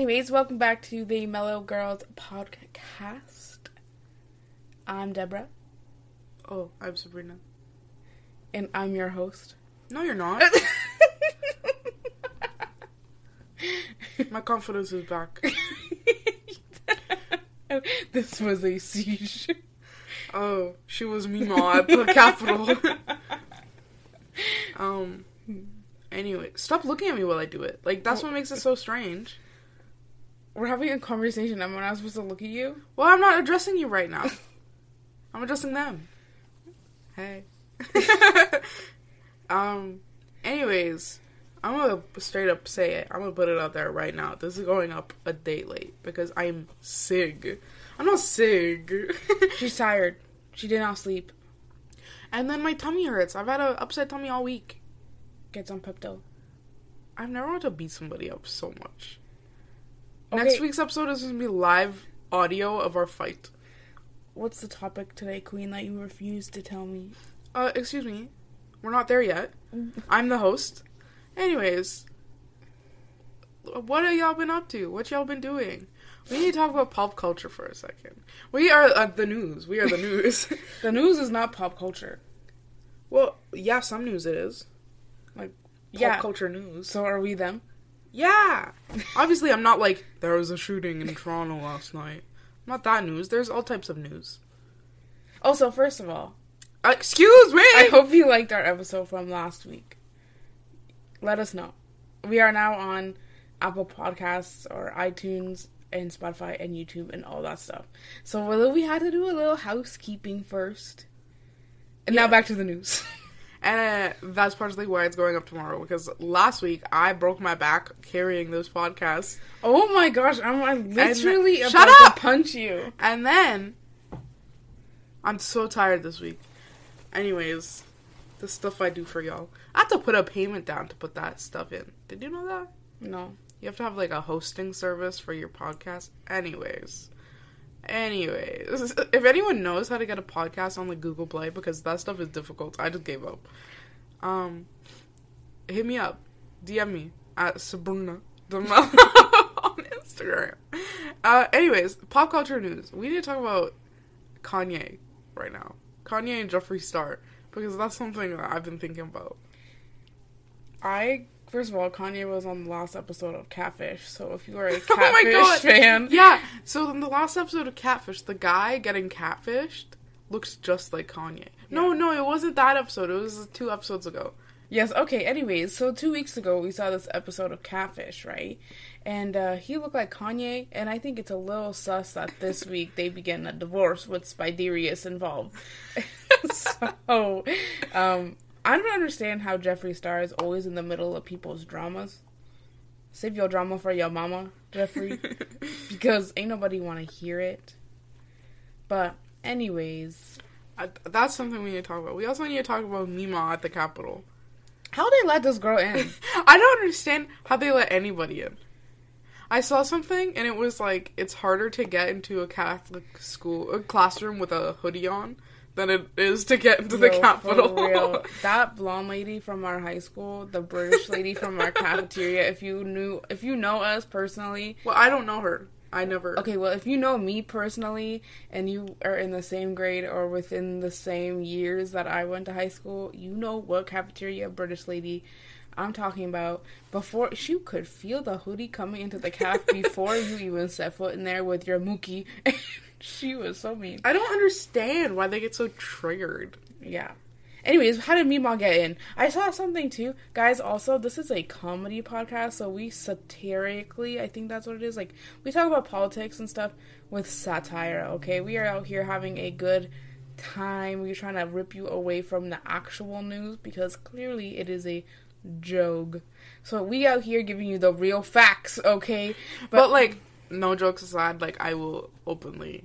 Anyways, welcome back to the Mellow Girls podcast. I'm Deborah, Oh, I'm Sabrina. and I'm your host. No, you're not. My confidence is back. this was a siege. Oh, she was Mima at the capital. um. Anyway, stop looking at me while I do it. Like that's what makes it so strange. We're having a conversation. Am I not supposed to look at you? Well, I'm not addressing you right now. I'm addressing them. Hey. um. Anyways, I'm gonna straight up say it. I'm gonna put it out there right now. This is going up a day late because I'm sick. I'm not sick. She's tired. She did not sleep. and then my tummy hurts. I've had an upset tummy all week. Get some Pepto. I've never wanted to beat somebody up so much. Okay. Next week's episode is gonna be live audio of our fight. What's the topic today, Queen, that you refused to tell me? Uh, excuse me. We're not there yet. I'm the host. Anyways, what have y'all been up to? What y'all been doing? We need to talk about pop culture for a second. We are uh, the news. We are the news. The news is not pop culture. well, yeah, some news it is. Like pop Yeah. culture news. So are we them? Yeah. Obviously, I'm not like there was a shooting in Toronto last night. Not that news. There's all types of news. Also, first of all, Uh, excuse me. I hope you liked our episode from last week. Let us know. We are now on Apple Podcasts or iTunes and Spotify and YouTube and all that stuff. So well, we had to do a little housekeeping first. And now back to the news. And uh, that's partially why it's going up tomorrow because last week I broke my back carrying those podcasts. oh my gosh, I'm, I'm literally Shut about up! to punch you. And then I'm so tired this week. Anyways, the stuff I do for y'all. I have to put a payment down to put that stuff in. Did you know that? No. You have to have like a hosting service for your podcast. Anyways. Anyways, if anyone knows how to get a podcast on like Google Play because that stuff is difficult, I just gave up. Um, hit me up, DM me at Sabrina on Instagram. Uh, anyways, pop culture news. We need to talk about Kanye right now. Kanye and Jeffree Star because that's something that I've been thinking about. I first of all, Kanye was on the last episode of Catfish. So if you are a Oh Catfish God. fan, Yeah. So in the last episode of Catfish, the guy getting catfished looks just like Kanye. No, no, it wasn't that episode. It was two episodes ago. Yes, okay, anyways, so two weeks ago we saw this episode of Catfish, right? And uh, he looked like Kanye, and I think it's a little sus that this week they begin a divorce with Spiderius involved. so, um, I don't understand how Jeffree Star is always in the middle of people's dramas. Save your drama for your mama, Jeffree, because ain't nobody want to hear it. But, anyways, I, that's something we need to talk about. We also need to talk about Mima at the Capitol. how they let this girl in? I don't understand how they let anybody in. I saw something and it was like it's harder to get into a Catholic school a classroom with a hoodie on than it is to get into the Yo, for Capitol. That blonde lady from our high school, the British lady from our cafeteria. If you knew, if you know us personally, well, I don't know her. I never. okay. Well, if you know me personally, and you are in the same grade or within the same years that I went to high school, you know what cafeteria British lady. I'm talking about before she could feel the hoodie coming into the calf before you even set foot in there with your mookie. she was so mean. I don't understand why they get so triggered. Yeah. Anyways, how did Meemaw get in? I saw something too. Guys, also, this is a comedy podcast, so we satirically, I think that's what it is. Like, we talk about politics and stuff with satire, okay? We are out here having a good time. We're trying to rip you away from the actual news because clearly it is a joke. So we out here giving you the real facts, okay? But, like, no jokes aside, like I will openly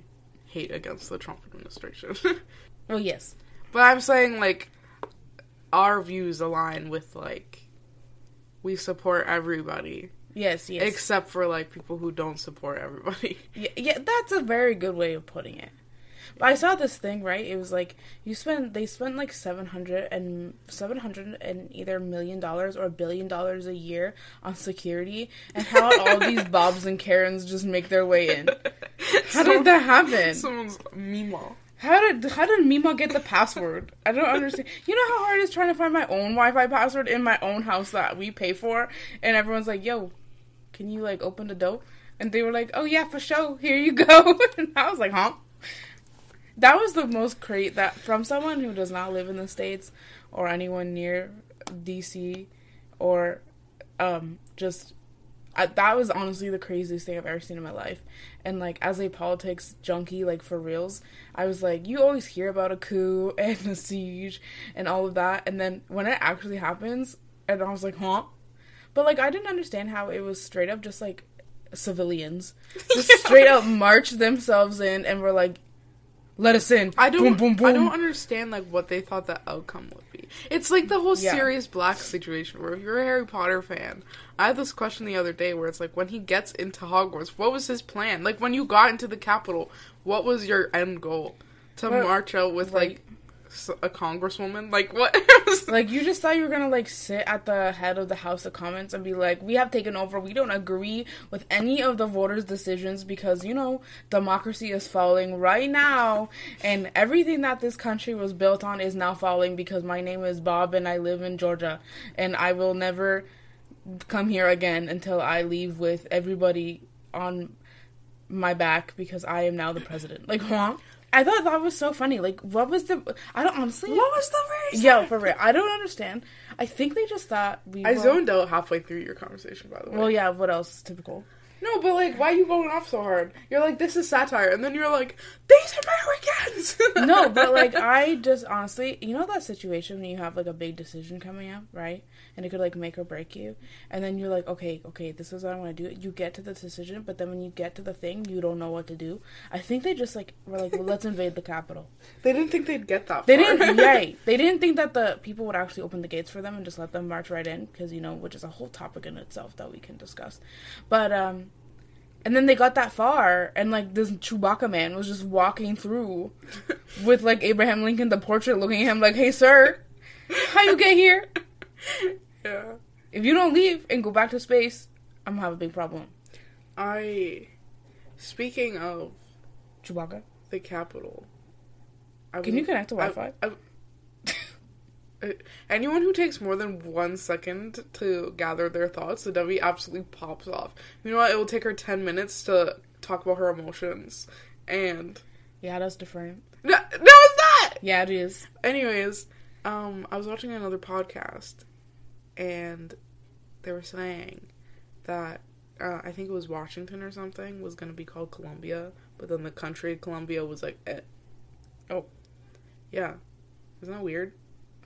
hate against the Trump administration. oh yes. but I'm saying like our views align with like we support everybody Yes, yes. except for like people who don't support everybody. Yeah, yeah, that's a very good way of putting it. But I saw this thing, right? It was like you spend they spent like 700 and 700 and either million dollars or a billion dollars a year on security and how all these Bobs and Karens just make their way in. How did that happen? Someone's Mima. How did how did Mima get the password? I don't understand. You know how hard it is trying to find my own Wi-Fi password in my own house that we pay for, and everyone's like, "Yo, can you like open the door?" And they were like, "Oh yeah, for sure. Here you go." and I was like, "Huh." That was the most great that from someone who does not live in the states or anyone near DC or um just I, that was honestly the craziest thing I've ever seen in my life. And like as a politics junkie, like for reals, I was like, you always hear about a coup and a siege and all of that, and then when it actually happens, and I was like, huh? But like I didn't understand how it was straight up just like civilians just straight up march themselves in and were like, let us in. I don't. Boom, boom, boom. I don't understand like what they thought the outcome would be. It's like the whole Yeah. Sirius Black situation where if you're a Harry Potter fan, I had this question the other day where it's like when he gets into Hogwarts, what was his plan? Like when you got into the capital, what was your end goal? To Well, march out with right. like a congresswoman? Like what? Like you just thought you were gonna like sit at the head of the House of Commons and be like, "We have taken over. We don't agree with any of the voters' decisions because you know democracy is falling right now, and everything that this country was built on is now falling because my name is Bob and I live in Georgia, and I will never come here again until I leave with everybody on my back because I am now the president." Like, huh? I thought that was so funny. Like, what was the? I don't honestly. what was the reason? Yeah, for real. I don't understand. I think they just thought we. I were- zoned out halfway through your conversation, by the way. Well, yeah. What else? Typical. No, but like, why are you going off so hard? You're like, this is satire, and then you're like, these are Americans. No, but like I just honestly, you know that situation when you have like a big decision coming up, right? And it could like make or break you, and then you're like, okay, okay, this is what I want to do. You get to the decision, but then when you get to the thing, you don't know what to do. I think they just like were like, well, let's invade the capital. they didn't think they'd get that. They didn't, right? They didn't think that the people would actually open the gates for them and just let them march right in, because you know, which is a whole topic in itself that we can discuss. But um, and then they got that far, and like this Chewbacca man was just walking through with like Abraham Lincoln, the portrait, looking at him like, "Hey, sir, how you get here? yeah. If you don't leave and go back to space, I'm gonna have a big problem." I. Speaking of Chewbacca, the capital, I can you connect to Wi-Fi? I- Uh, Anyone who takes more than one second to gather their thoughts, the Debbie absolutely pops off. You know what? It will take her ten minutes to talk about her emotions, and yeah, that's different. no, no, it's not. Yeah, it is. Anyways, um, I was watching another podcast, and they were saying that uh, I think it was Washington or something was going to be called Columbia, but then the country Columbia was like, eh. oh, yeah, isn't that weird?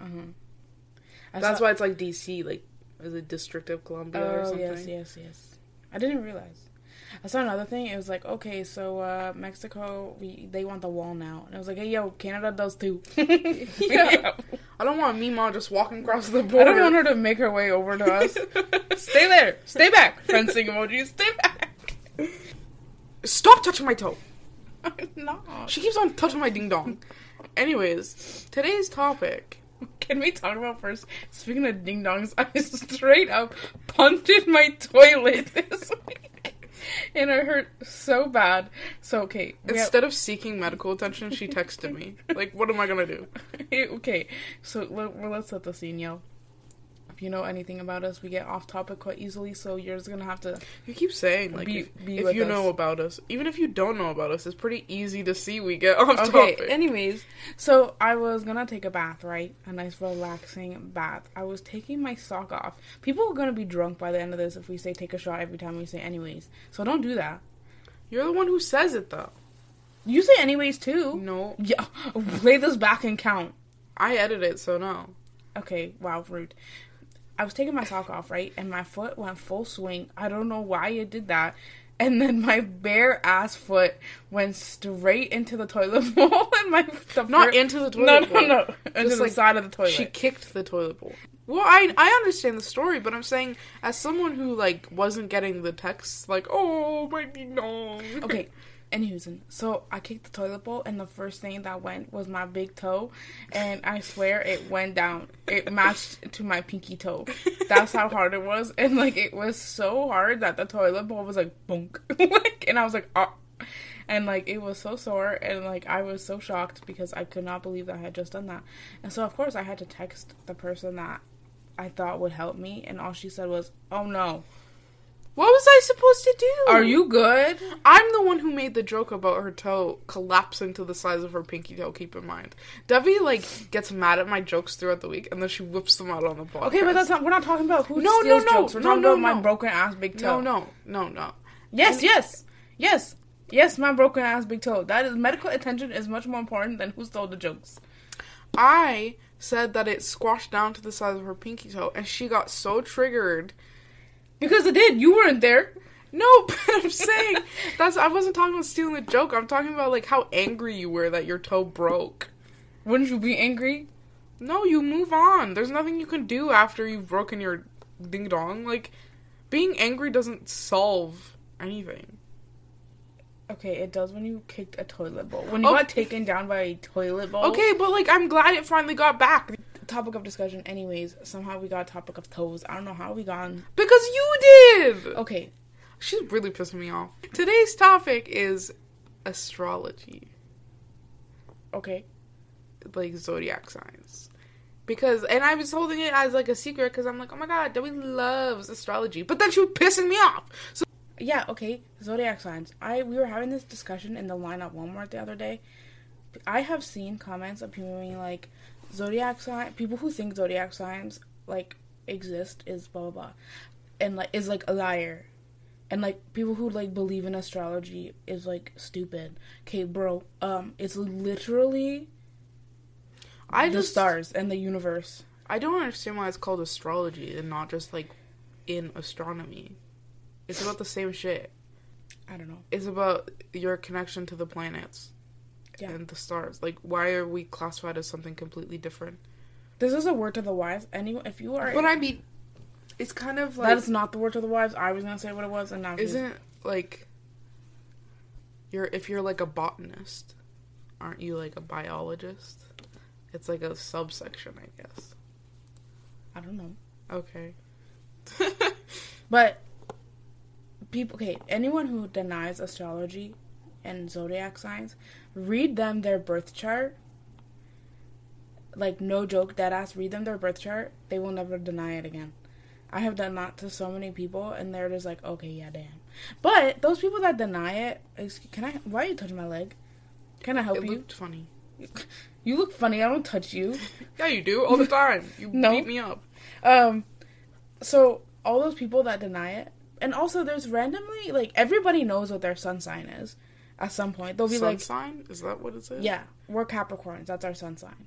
Uh-huh. That's saw- why it's like DC, like is it District of Columbia or Oh something? yes, yes, yes. I didn't realize. I saw another thing. It was like, okay, so uh, Mexico, we they want the wall now, and I was like, hey, yo, Canada does too. Yeah. I don't want Mima just walking across the border. I don't want her to make her way over to us. Stay there. Stay back. Fencing emoji. Stay back. Stop touching my toe. no. She keeps on touching my ding dong. Anyways, today's topic. Can we talk about first? Speaking of ding dongs, I straight up punted my toilet this week, and it hurt so bad. So okay, we have- Instead of seeking medical attention, she texted me. Like, what am I gonna do? okay, so let, let's set the scene, yo. If you know anything about us, we get off topic quite easily, so you're just gonna have to. You keep saying like Be- if, be if you us. know about us, even if you don't know about us, it's pretty easy to see we get off Okay, topic. anyways, so I was gonna take a bath, right? A nice relaxing bath. I was taking my sock off. People are gonna be drunk by the end of this if we say take a shot every time we say anyways. So don't do that. You're the one who says it though. You say anyways too. No, Yeah, play this back and count. I edit it, so no. Okay, wow, rude. I was taking my sock off, right? And my foot went full swing. I don't know why it did that. And then my bare ass foot went straight into the toilet bowl, and my the Not into the toilet no, bowl. no, into the like side of the toilet. She kicked the toilet bowl. Well, I I understand the story, but I'm saying as someone who like wasn't getting the texts, like, oh my dong. okay, Anywho's, so I kicked the toilet bowl, and the first thing that went was my big toe, and I swear it went down. It matched to my pinky toe. That's how hard it was, and like it was so hard that the toilet bowl was like bunk, like, and I was like, oh, and like it was so sore, and like I was so shocked because I could not believe that I had just done that, and so of course I had to text the person that I thought would help me, and all she said was, "Oh no." What was I supposed to do? Are you good? I'm the one who made the joke about her toe collapsing to the size of her pinky toe. Keep in mind, Debbie like gets mad at my jokes throughout the week, and then she whips them out on the podcast. Okay, but that's not. We're not talking about who No, steals no, no, jokes. We're no, talking no, about my broken ass big toe. no, no, no, no. Yes, yes, yes, yes. My broken ass big toe. That is medical attention is much more important than who stole the jokes. I said that it squashed down to the size of her pinky toe, and she got so triggered. Because it did. You weren't there. No, but I'm saying that's. I wasn't talking about stealing the joke. I'm talking about like how angry you were that your toe broke. Wouldn't you be angry? No, you move on. There's nothing you can do after you've broken your ding dong. Like, being angry doesn't solve anything. Okay, it does when you kicked a toilet bowl. When you Oh. got taken down by a toilet bowl. Okay, but like, I'm glad it finally got back Topic of discussion. Anyways, somehow we got a topic of toes. I don't know how we got. On. because you did. Okay, She's really pissing me off. Today's topic is astrology, okay. like zodiac signs. Because, and I was holding it as like a secret because I'm like, oh my god, Debbie loves astrology. But then she was pissing me off. So Yeah, okay. Zodiac signs. I we were having this discussion in the line at Walmart the other day. I have seen comments of people being like, zodiac sign. People who think zodiac signs like exist is blah blah blah, and like is like a liar, and like people who like believe in astrology is like stupid. Okay, bro. Um, it's literally I the just, stars and the universe. I don't understand why it's called astrology and not just like in astronomy. It's about the same shit. I don't know. It's about your connection to the planets Yeah. and the stars. Like, why are we classified as something completely different? This is a word to the wise. Anyone, if you are, But I mean, it's kind of like that is not the word to the wise. I was gonna say what it was, and now isn't like you're if you're like a botanist, aren't you like a biologist? It's like a subsection, I guess. I don't know. Okay. But people, okay, anyone who denies astrology and zodiac signs, read them their birth chart. Like no joke, dead ass. Read them their birth chart. They will never deny it again. I have done that to so many people, and they're just like, okay, yeah, damn. But those people that deny it, is, can I? Why are you touching my leg? Can I help it you? looked funny. You look funny. I don't touch you. Yeah, you do all the time. You No. beat me up. Um, so all those people that deny it, and also there's randomly like everybody knows what their sun sign is. At some point, they'll be Sun like, sign? Is that what it says? "Yeah, we're Capricorns. That's our sun sign."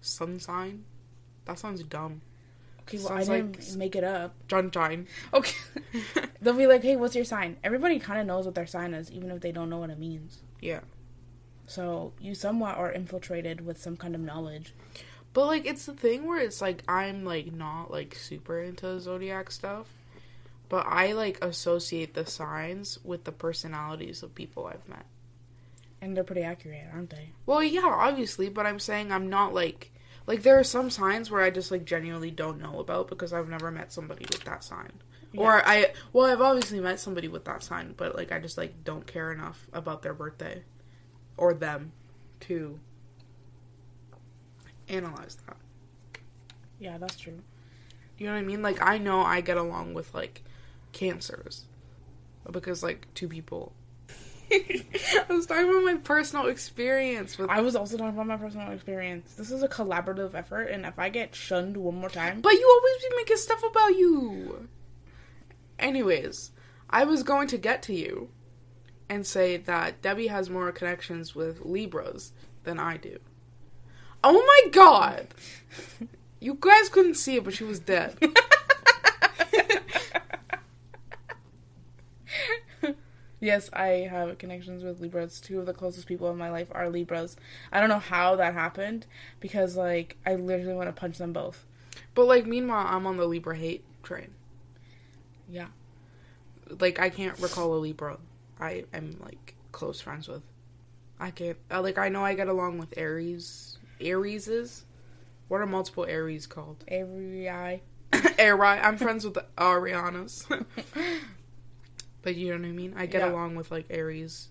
Sun sign? That sounds dumb. Okay, well Sounds I didn't like- make it up. John Sunshine. Okay, they'll be like, "Hey, what's your sign?" Everybody kind of knows what their sign is, even if they don't know what it means. yeah. So you somewhat are infiltrated with some kind of knowledge. But like it's the thing where it's like I'm like not like super into zodiac stuff, but I like associate the signs with the personalities of people I've met. And they're pretty accurate, aren't they? Well, yeah, obviously, but I'm saying I'm not like like there are some signs where I just like genuinely don't know about because I've never met somebody with that sign. Or I well, I've obviously met somebody with that sign, but like I just like don't care enough about their birthday or them to analyze that. Yeah, that's true. You know what I mean? Like I know I get along with like cancers because like two people. I was talking about my personal experience with. I was also talking about my personal experience. This is a collaborative effort, and if I get shunned one more time, But you always be making stuff about you. Anyways, I was going to get to you and say that Debbie has more connections with Libras than I do. Oh my god! You guys couldn't see it, but she was dead. Yes, I have connections with Libras. Two of the closest people in my life are Libras. I don't know how that happened because, like, I literally want to punch them both. But like, meanwhile, I'm on the Libra hate train. Yeah. Like, I can't recall a Libra I am like close friends with. I can't uh, like I know I get along with Aries. Arieses. What are multiple Aries called? Eye. Aries. I'm friends with the Arianas. but you know what I mean. I get Yeah. along with like Aries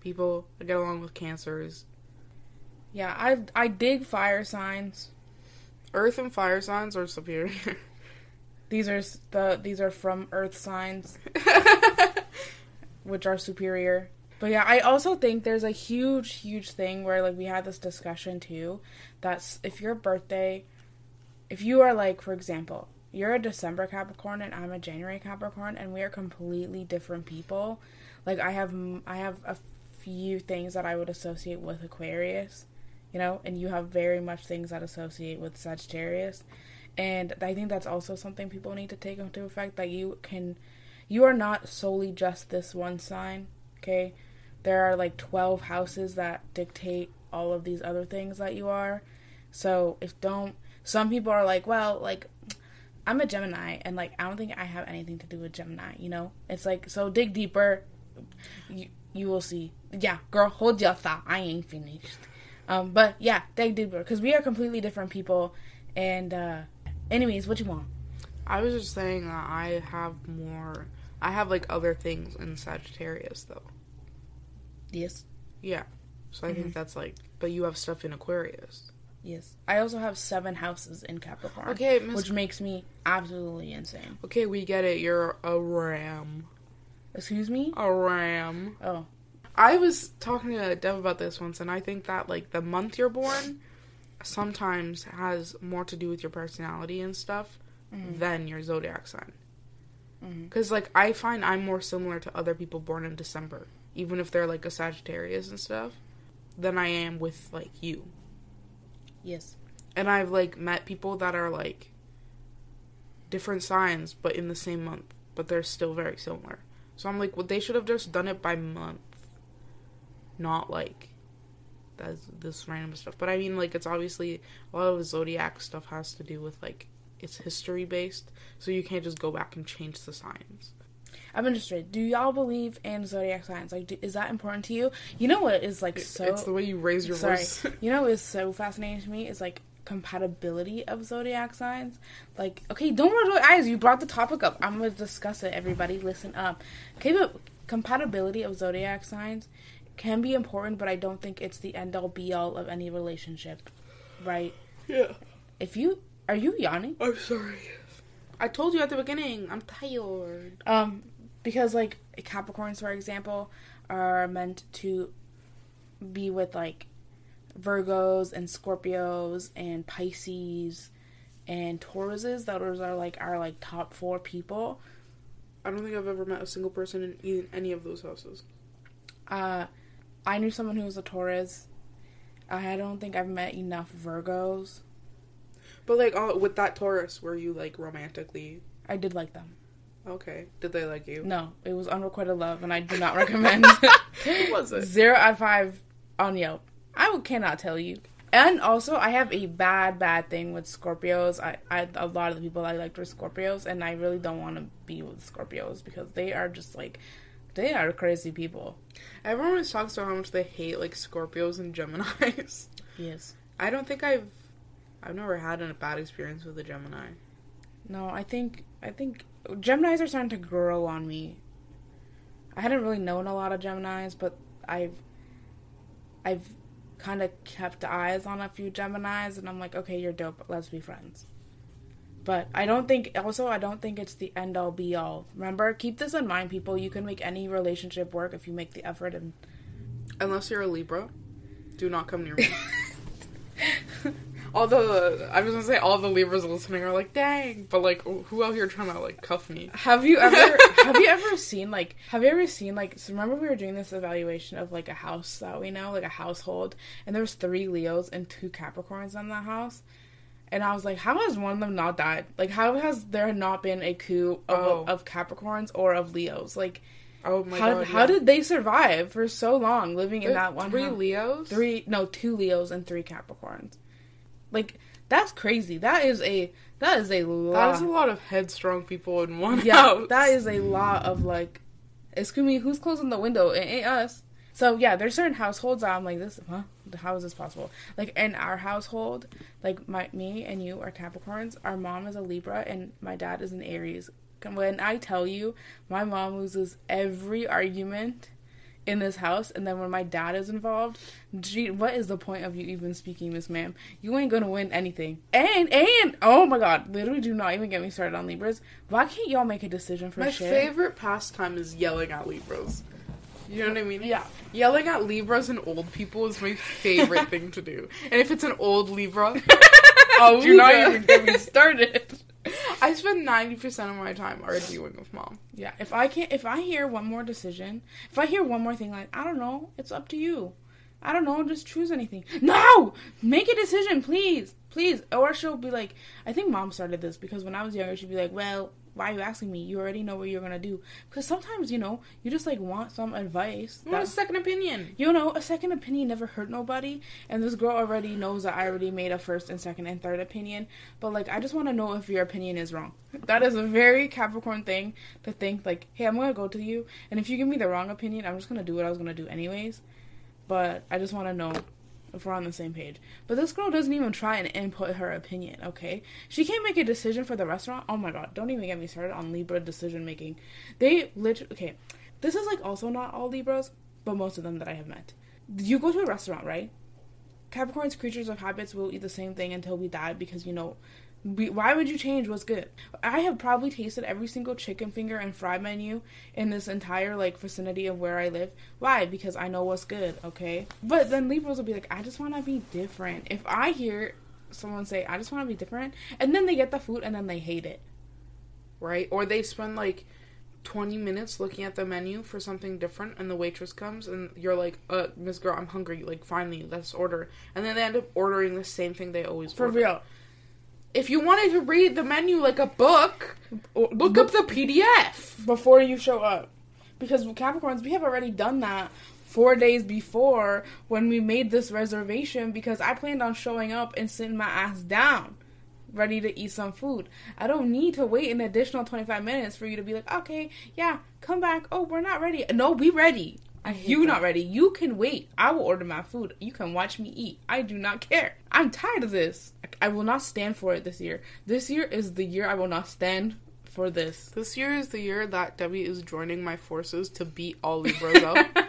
people. I get along with Cancers. Yeah, I I dig fire signs. Earth and fire signs are superior. These are the these are from Earth signs, which are superior. But yeah, I also think there's a huge, huge thing where like we had this discussion too. That's if your birthday, if you are like, for example, you're a December Capricorn and I'm a January Capricorn, and we are completely different people. Like I have, I have a few things that I would associate with Aquarius, you know, and you have very much things that associate with Sagittarius. And I think that's also something people need to take into effect that you can, you are not solely just this one sign, okay? There are like 12 houses that dictate all of these other things that you are. So if don't, some people are like, well, like, I'm a Gemini, and like, I don't think I have anything to do with Gemini, you know? It's like, so dig deeper. You, you will see. Yeah, girl, hold your thought. I ain't finished. Um, but yeah, dig deeper. Because we are completely different people. And, uh, anyways, what you want? I was just saying that I have more. I have like other things in Sagittarius though. Yes. Yeah. So I Mm-hmm. think that's like. But you have stuff in Aquarius. Yes. I also have seven houses in Capricorn. Okay, Miss. Which makes me absolutely insane. Okay, we get it. You're a ram. Excuse me? A ram. Oh. I was talking to Dev about this once, and I think that like the month you're born sometimes has more to do with your personality and stuff mm-hmm. than your zodiac sign. Mm-hmm. Because like I find I'm more similar to other people born in December, even if they're like a Sagittarius and stuff, than I am with like you. Yes. And I've like met people that are like different signs but in the same month, but they're still very similar. So I'm like, well, they should have just done it by month, not like that's this random stuff. But I mean, like, it's obviously a lot of zodiac stuff has to do with like it's history based, so you can't just go back and change the signs. I'm interested. Do y'all believe in zodiac signs? Like, do, is that important to you? You know what is like so. it's the way you raise your sorry. voice. you know what is so fascinating to me is like compatibility of zodiac signs. Like, okay, don't roll your eyes. You brought the topic up. I'm gonna discuss it. Everybody, listen up. Okay, but compatibility of zodiac signs can be important, but I don't think it's the end all be all of any relationship, right? yeah. If you are you yawning? I'm sorry. I told you at the beginning. I'm tired. Um, because like Capricorns, for example, are meant to be with like Virgos and Scorpios and Pisces and Tauruses. Those are like our like top four people. I don't think I've ever met a single person in any of those houses. Uh, I knew someone who was a Taurus. I don't think I've met enough Virgos. But like uh, with that Taurus, were you like romantically I did like them. Okay? Did they like you? No, it was unrequited love, and I do not recommend. Who was it? Zero out of five on Yelp. I cannot tell you. And also, I have a bad, bad thing with Scorpios. I, I a lot of the people I liked were Scorpios, and I really don't want to be with Scorpios because they are just like, they are crazy people. Everyone always talks about how much they hate like Scorpios and Gemini's. Yes. I don't think I've I've never had a bad experience with a Gemini. No, I think I think Gemini's are starting to grow on me. I hadn't really known a lot of Gemini's, but I've I've kind of kept eyes on a few Gemini's, and I'm like, okay, you're dope. Let's be friends. But I don't think. Also, I don't think it's the end all be all. Remember, keep this in mind, people. You can make any relationship work if you make the effort and. Unless you're a Libra, do not come near me. all the I was gonna say all the Libras listening are like, dang, but like, oh, who out here trying to like cuff me? Have you ever have you ever seen like have you ever seen like so remember we were doing this evaluation of like a house that we know like a household and there was three Leos and two Capricorns in that house and I was like how has one of them not died like how has there not been a coup of, Oh. of Capricorns or of Leos like Oh my how god! how yeah. did they survive for so long living in that one three house? Leos? three no two Leos and three Capricorns like that's crazy that is a that is a lot That is a lot of headstrong people in one yeah house. that is a lot of like Excuse me, who's closing the window? It ain't us. So yeah, there's certain households that I'm like this. Huh? How is this possible? Like in our household, like my me and you are Capricorns. Our mom is a Libra and my dad is an Aries. When I tell you, my mom loses every argument in this house, and then when my dad is involved, gee, what is the point of you even speaking, Miss Ma'am? You ain't gonna win anything. And and oh my god, literally do not even get me started on Libras. Why can't y'all make a decision for My shit? favorite pastime is yelling at Libras. You know what I mean? Yeah. Yelling at Libras and old people is my favorite thing to do. And if it's an old Libra, Oh, do not even get me started. I spend 90% of my time arguing with mom. Yeah, if I can't, if I hear one more decision, if I hear one more thing, like I don't know, it's up to you. I don't know, just choose anything. No, make a decision, please, please. Or she'll be like, I think mom started this because when I was younger, she'd be like, well, why are you asking me? You already know what you're gonna do. Because sometimes, you know, you just like want some advice. I want a second opinion. you know, a second opinion never hurt nobody, and this girl already knows that I already made a first and second and third opinion. But like, I just want to know if your opinion is wrong. That is a very Capricorn thing to think. Like, hey, I'm gonna go to you, and if you give me the wrong opinion, I'm just gonna do what I was gonna do anyways. But I just want to know if we're on the same page. But this girl doesn't even try and input her opinion. Okay, she can't make a decision for the restaurant. Oh my god, don't even get me started on Libra decision making. They literally okay. This is like also not all Libras, but most of them that I have met. You go to a restaurant, right? Capricorn's creatures of habits will eat the same thing until we die because you know. We, why would you change what's good? I have probably tasted every single chicken finger and fry menu in this entire like vicinity of where I live. Why? Because I know what's good, okay? But then Libras will be like, I just want to be different. If I hear someone say, I just want to be different, and then they get the food and then they hate it. right? Or they spend like 20 minutes looking at the menu for something different and the waitress comes and you're like, uh, Miss Girl, I'm hungry. Like, finally, let's order. And then they end up ordering the same thing they always For order. real. If you wanted to read the menu like a book, look up the PDF. before you show up. Because Capricorns, we have already done that four days before when we made this reservation because I planned on showing up and sitting my ass down, ready to eat some food. I don't need to wait an additional 25 minutes for you to be like, okay, yeah, come back. Oh, we're not ready. No, we ready. You that. not ready. You can wait. I will order my food. You can watch me eat. I do not care. I'm tired of this. I will not stand for it this year. This year is the year I will not stand for this. This year is the year that Debbie is joining my forces to beat all Libras up.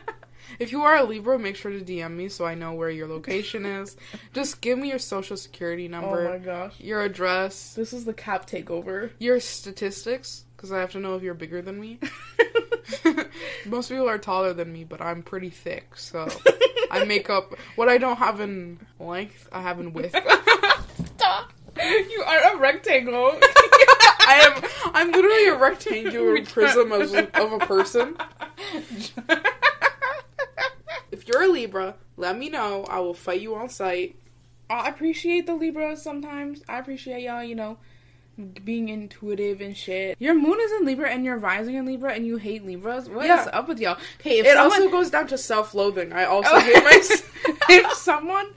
If you are a Libra, make sure to DM me so I know where your location is. Just give me your social security oh number. oh my gosh. your address, This is the cap takeover. your statistics, because I have to know if you're bigger than me. Most people are taller than me, but I'm pretty thick, so I make up what I don't have in length, I have in width. Stop. You are a rectangle. I am I'm literally a rectangular prism of a, of a person. If you're a Libra, let me know. I will fight you on site. I appreciate the Libras sometimes. I appreciate y'all, you know, being intuitive and shit. Your moon is in Libra and you're rising in Libra and you hate Libras. What is Yeah. up with y'all? Hey, if It someone, also goes down to self-loathing. I also Oh. hate myself. if someone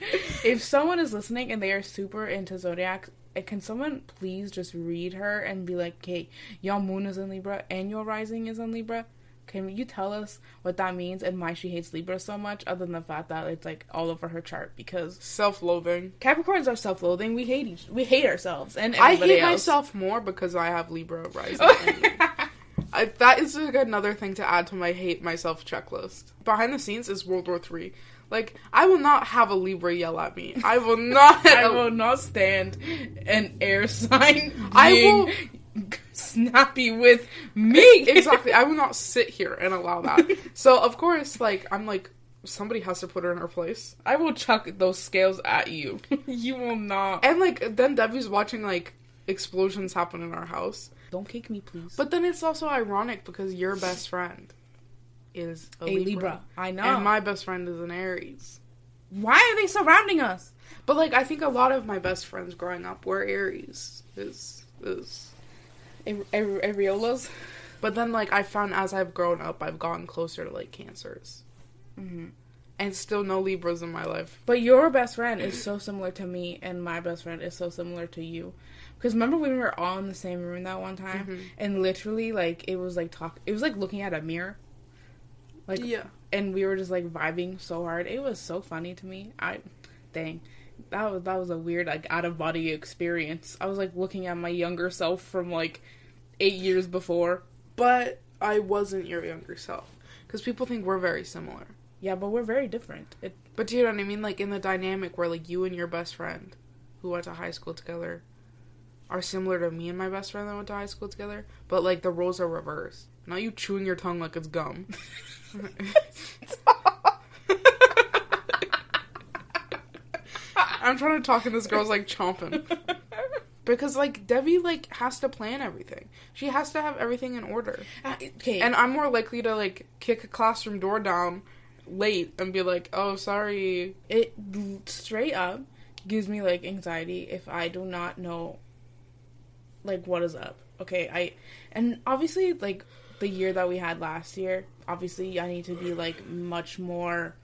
if someone is listening and they are super into zodiac eh, can someone please just read her and be like okay your moon is in libra and your rising is in libra can you tell us what that means and why she hates libra so much other than the fact that it's like all over her chart because Self-loathing. capricorns are self-loathing we hate each we hate ourselves and I hate else. myself more because I have Libra rising. I, that is like another thing to add to my hate myself checklist. Behind the scenes is World War Three. Like I will not have a Libra yell at me. I will not. I will not stand an air sign I being snappy with me. exactly. I will not sit here and allow that. So of course, like I'm like somebody has to put her in her place, I will chuck those scales at you. you will not. and like then Debbie's watching like explosions happen in our house. Don't kick me, please. But then it's also ironic because your best friend is a, a Libra. Libra. I know. and my best friend is an Aries. Why are they surrounding us? But like I think a lot of my best friends growing up were Aries. Is is Areolas. but then like I found as I've grown up I've gotten closer to like cancers. hmm And still no Libras in my life. But your best friend is so similar to me, and my best friend is so similar to you. Because remember when we were all in the same room that one time, Mhm. and literally like it was like talk. It was like looking at a mirror. Like yeah. and we were just like vibing so hard. It was so funny to me. I dang. That was that was a weird like out of body experience. I was like looking at my younger self from like 8 years before. But I wasn't your younger self. Because people think we're very similar. Yeah, but we're very different. It But do you know what I mean? Like in the dynamic where like you and your best friend, who went to high school together, are similar to me and my best friend that went to high school together. But like the roles are reversed. Not you chewing your tongue like it's gum. I'm trying to talk and this girl's like chomping. Because like Debbie like has to plan everything. She has to have everything in order. Uh, okay. And I'm more likely to like kick a classroom door down late and be like, "Oh, sorry." it straight up gives me like anxiety if I do not know like what is up. Okay, I and obviously like the year that we had last year, obviously I need to be like much more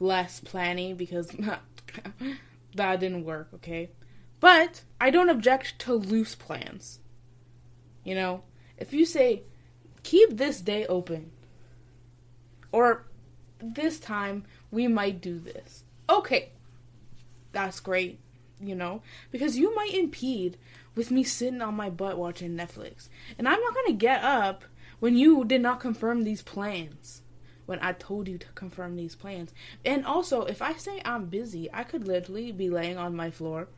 less planning because that didn't work, okay? But I don't object to loose plans. You know, if you say keep this day open or this time we might do this. Okay, that's great, you know, because you might impede with me sitting on my butt watching Netflix. And I'm not to get up when you did not confirm these plans. When I told you to confirm these plans. And also, if I say I'm busy, I could literally be laying on my floor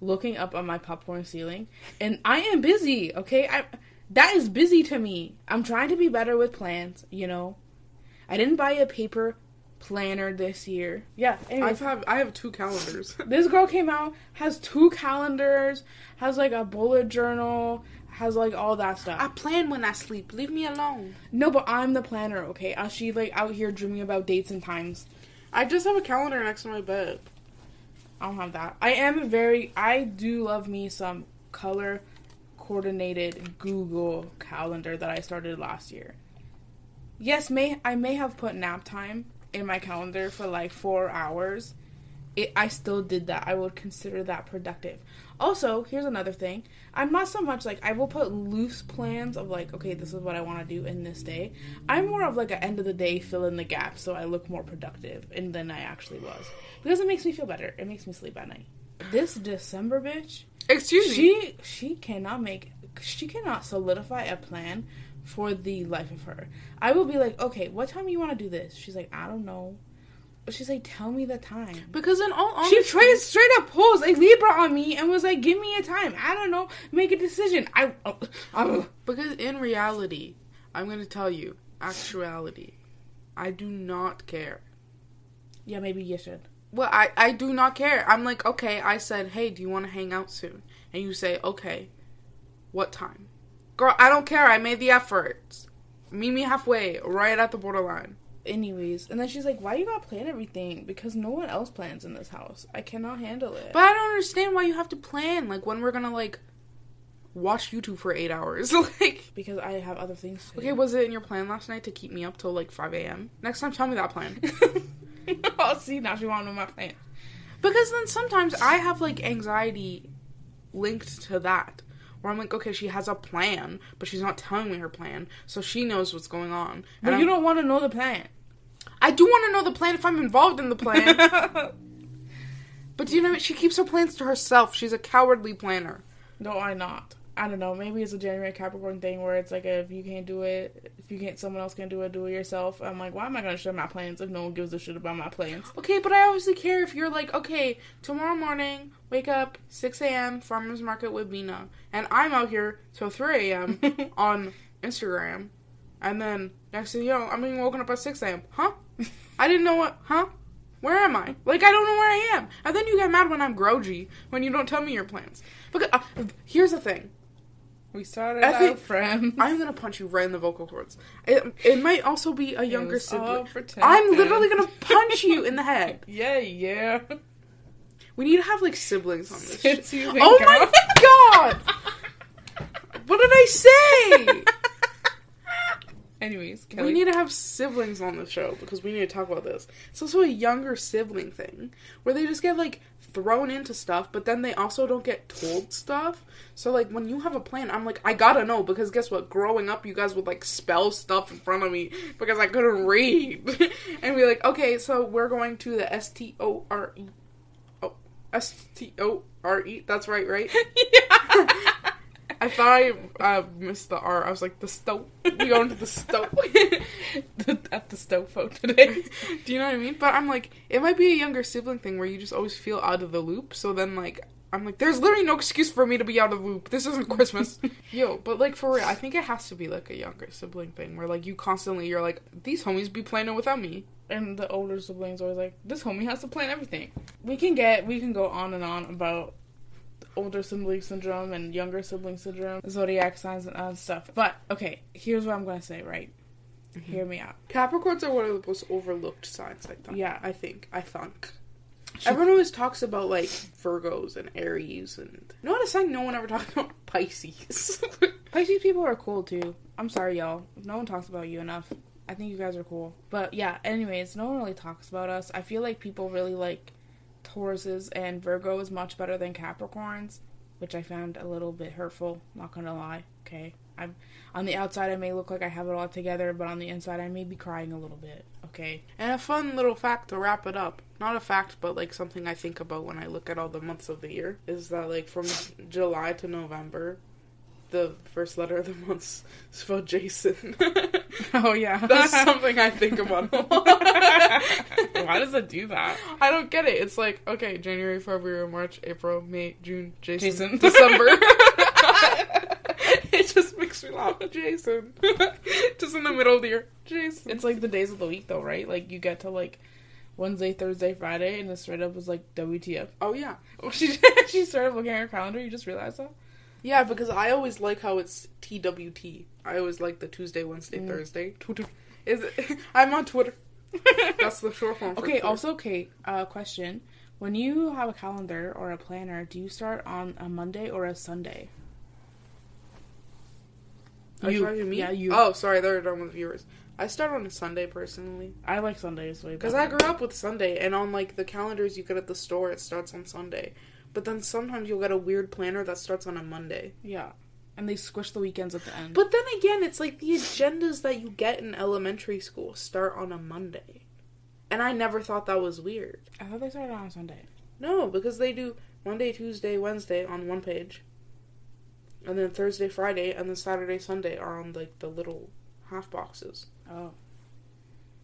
looking up on my popcorn ceiling and I am busy, okay? I that is busy to me. I'm trying to be better with plans, you know. I didn't buy a paper planner this year. Yeah, anyways, I've have I have two calendars. this girl came out has two calendars, has like a bullet journal, has like all that stuff. I plan when I sleep. Leave me alone. no, but I'm the planner, okay? Uh, she like out here dreaming about dates and times. I just have a calendar next to my bed. I don't have that. I am very. I do love me some color coordinated Google calendar that I started last year. Yes, may I may have put nap time in my calendar for like four hours. It, I still did that. I would consider that productive. Also, here's another thing. I'm not so much like I will put loose plans of like, okay, this is what I want to do in this day. I'm more of like an end of the day fill in the gap so I look more productive and than I actually was because it makes me feel better. It makes me sleep at night. This December bitch, Excuse me. she she cannot make she cannot solidify a plan for the life of her. I will be like, okay, what time you want to do this? She's like, I don't know. She's like, tell me the time. because in all honesty, She tried straight up pulls a Libra on me and was like, "Give me a time. I don't know. Make a decision." I, uh, uh, because in reality, I'm going to tell you, actuality, I do not care. yeah, maybe you should. Well, I, I do not care. I'm like, okay, I said, hey, do you want to hang out soon? And you say, okay, what time? Girl, I don't care. I made the effort. Meet me halfway, right at the borderline. Anyways, and then she's like, "Why you gotta plan everything? Because no one else plans in this house. I cannot handle it." But I don't understand why you have to plan. Like, when we're gonna, like, watch YouTube for eight hours. like, because I have other things. To okay, do. was it in your plan last night to keep me up till, like, 5 a.m.? Next time, tell me that plan. oh, see now she want to know my plan. Because then sometimes I have like anxiety linked to that. Where I'm like, okay, she has a plan, but she's not telling me her plan, so she knows what's going on. But you I'm- don't want to know the plan. I do want to know the plan if I'm involved in the plan. but do you know what? She keeps her plans to herself. She's a cowardly planner. no, I'm not. I don't know. Maybe it's a January Capricorn thing where it's like if you can't do it, if you can't, someone else can do it, do it yourself. I'm like, why am I gonna share my plans if no one gives a shit about my plans? Okay, but I obviously care if you're like, okay, tomorrow morning, wake up, 6 a.m., farmer's market with Bina. And I'm out here till 3 a.m. on Instagram. And then next thing you know, I'm being woken up at 6 a.m. Huh? I didn't know what, huh? Where am I? Like, I don't know where I am. And then you get mad when I'm groggy, when you don't tell me your plans. Because, uh, here's the thing. We started I out friends. I'm gonna punch you right in the vocal cords. It, it might also be a younger sibling. I'm literally gonna punch you in the head. yeah, yeah. We need to have like siblings on this. Since you Oh my god! What did I say? Anyways, We need to have siblings on the show because we need to talk about this. It's also a younger sibling thing where they just get like thrown into stuff, but then they also don't get told stuff. So like when you have a plan, I'm like, I gotta know because guess what? Growing up, you guys would like spell stuff in front of me because I couldn't read, and be like, okay, so we're going to the S T O R E. Oh, S T O R E. That's right, right? I thought I uh, missed the R. I was like, the stove. We going to the stove. at the stove phone today. Do you know what I mean? But I'm like, it might be a younger sibling thing where you just always feel out of the loop. So then, like, I'm like, there's literally no excuse for me to be out of the loop. This isn't Christmas. Yo, but like, for real, I think it has to be like a younger sibling thing where, like, you constantly, you're like, these homies be playing it without me. and the older siblings always like, this homie has to plan everything. We can get, we can go on and on about older sibling syndrome and younger sibling syndrome, zodiac signs and other stuff. But okay, here's what I'm gonna say. Right, mm-hmm. hear me out. Capricorns are one of the most overlooked signs, I think. Yeah. I think. I think. Everyone always talks about, like, Virgos and Aries and. You know what a sign no one ever talks about? Pisces. Pisces people are cool too. I'm sorry, y'all. No one talks about you enough. I think you guys are cool. But yeah, anyways, no one really talks about us. I feel like people really like Tauruses and Virgos much better than Capricorns, which I found a little bit hurtful, not gonna lie. Okay. I'm on the outside I may look like I have it all together, but on the inside I may be crying a little bit. Okay. And a fun little fact to wrap it up. Not a fact, but like something I think about when I look at all the months of the year is that like from July to November, the first letter of the month is spelled Jason. Oh yeah. That's something I think about. a lot. Why does it do that? I don't get it. It's like okay, January, February, March, April, May, June, Jason, Jason. December. it just makes me laugh. Jason, just in the middle of the year, Jason. It's like the days of the week though, right? Like you get to like Wednesday, Thursday, Friday, and it straight up was like WTF. oh yeah, She she started looking at her calendar. You just realized that. Yeah, because I always like how it's TWT. I always like the Tuesday, Wednesday, Mm. Thursday. Twitter. Is it, I'm on Twitter. That's the short form. For Okay. Twitter. Also, Kate. Uh, question: When you have a calendar or a planner, do you start on a Monday or a Sunday? Are you You. to me? Yeah, you. Oh, sorry, they're done with viewers. I start on a Sunday personally I like Sundays way because. I grew up with Sunday, and on like the calendars you get at the store, it starts on Sunday. But then sometimes you'll get a weird planner that starts on a Monday. Yeah, and they squish the weekends at the end. But then again, it's like the agendas that you get in elementary school start on a Monday, and I never thought that was weird. I thought they started on a Sunday. No, because they do Monday, Tuesday, Wednesday on one page, and then Thursday, Friday, and then Saturday, Sunday are on like the little half boxes. Oh.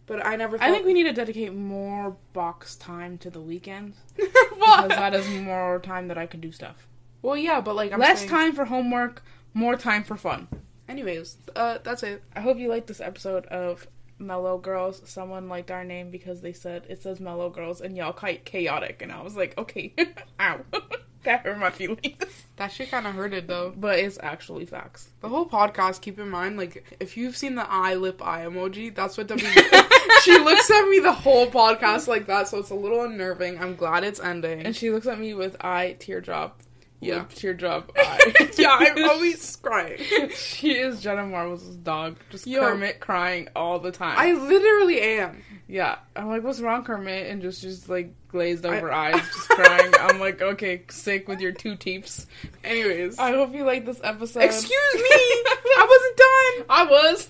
But I never. Thought... I think we need to dedicate more box time to the weekends because that is more time that I can do stuff. well, yeah, but like I'm Less saying- time for homework, more time for fun. Anyways, uh, that's it. I hope you liked this episode of Mellow Girls. Someone liked our name because they said it says Mellow Girls and y'all quite chaotic, and I was like, okay, ow, that hurt my feelings. That shit kind of hurted though. But it's actually facts. The whole podcast, keep in mind, like if you've seen the eye lip eye emoji, that's what W. she looks at me the whole podcast like that, so it's a little unnerving. I'm glad it's ending. And she looks at me with eye teardrop, Yeah. teardrop eye. yeah, I'm always crying. she is Jenna Marbles' dog, just Yo. Kermit crying all the time. I literally am. Yeah, I'm like, what's wrong, Kermit? And just, just like glazed over eyes, just crying. I'm like, okay, sick with your two teeps. Anyways, I hope you like this episode. excuse me, I I was.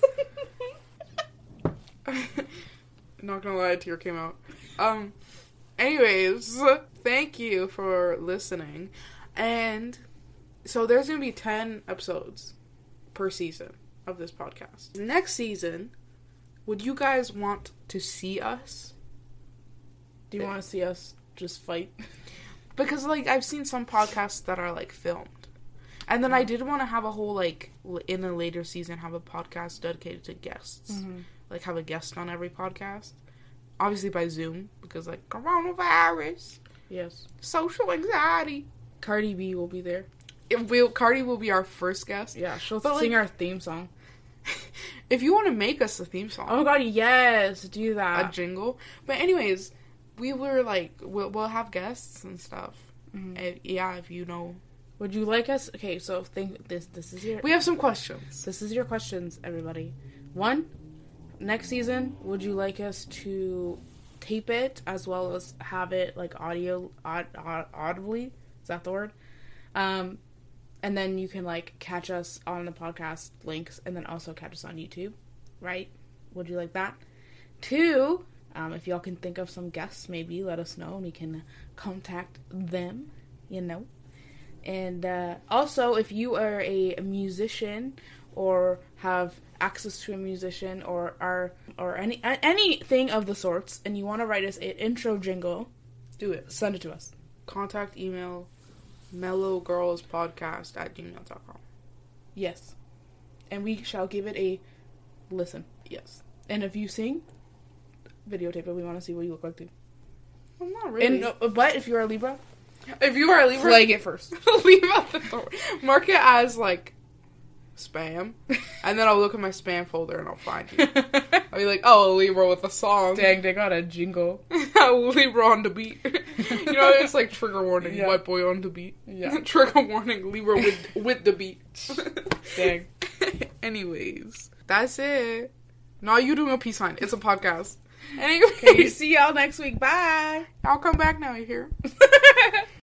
wasn't done. I was. Not gonna lie, a tear came out. Um. Anyways, thank you for listening, and so there's gonna be ten episodes per season of this podcast. Next season, would you guys want to see us? Do you want to see us just fight? because like I've seen some podcasts that are like filmed, and then I did want to have a whole like in a later season have a podcast dedicated to guests, Mm-hmm. like have a guest on every podcast, obviously by Zoom because like coronavirus, Yes. social anxiety. Cardi B will be there. It will Cardi will be our first guest. Yeah, she'll But, sing like- our theme song. If you want to make us a theme song, Oh my god, yes, do that. a jingle, but anyways, we were like we'll, we'll have guests and stuff. Mhm. Eh, yeah, if you know, Would you like us? Okay, so think this. This is your. we have some questions. This is your questions, everybody. One, next season, would you like us to tape it as well as have it like audio aud, aud, audibly? Is that the word? Um, and then you can like catch us on the podcast links, and then also catch us on YouTube, right? Would you like that? Two, um, if y'all can think of some guests, maybe let us know and we can contact them, you know. And uh, also, if you are a musician or have access to a musician or are or any anything of the sorts, and you want to write us an intro jingle, Do it. send it to us. Contact email mellowgirlspodcast at gmail.com. Yes, and we shall give it a listen. Yes. And if you sing, videotape it. We want to see what you look like too. Well, not really. And uh, but if you're a Libra, if you are a Libra, flag it first. leave out the. Mark it as like spam, and then I'll look at my spam folder and I'll find you. I'll be like, oh, a Libra with a song. Dang, they got a jingle. Libra on the beat. you know, it's like trigger warning, Yeah. white boy on the beat. Yeah. trigger warning, Libra with with the beat. Dang. Anyways, that's it. No, you doing a peace sign. It's a podcast. Anyways, Okay, see y'all next week. Bye. I'll come back now. You hear?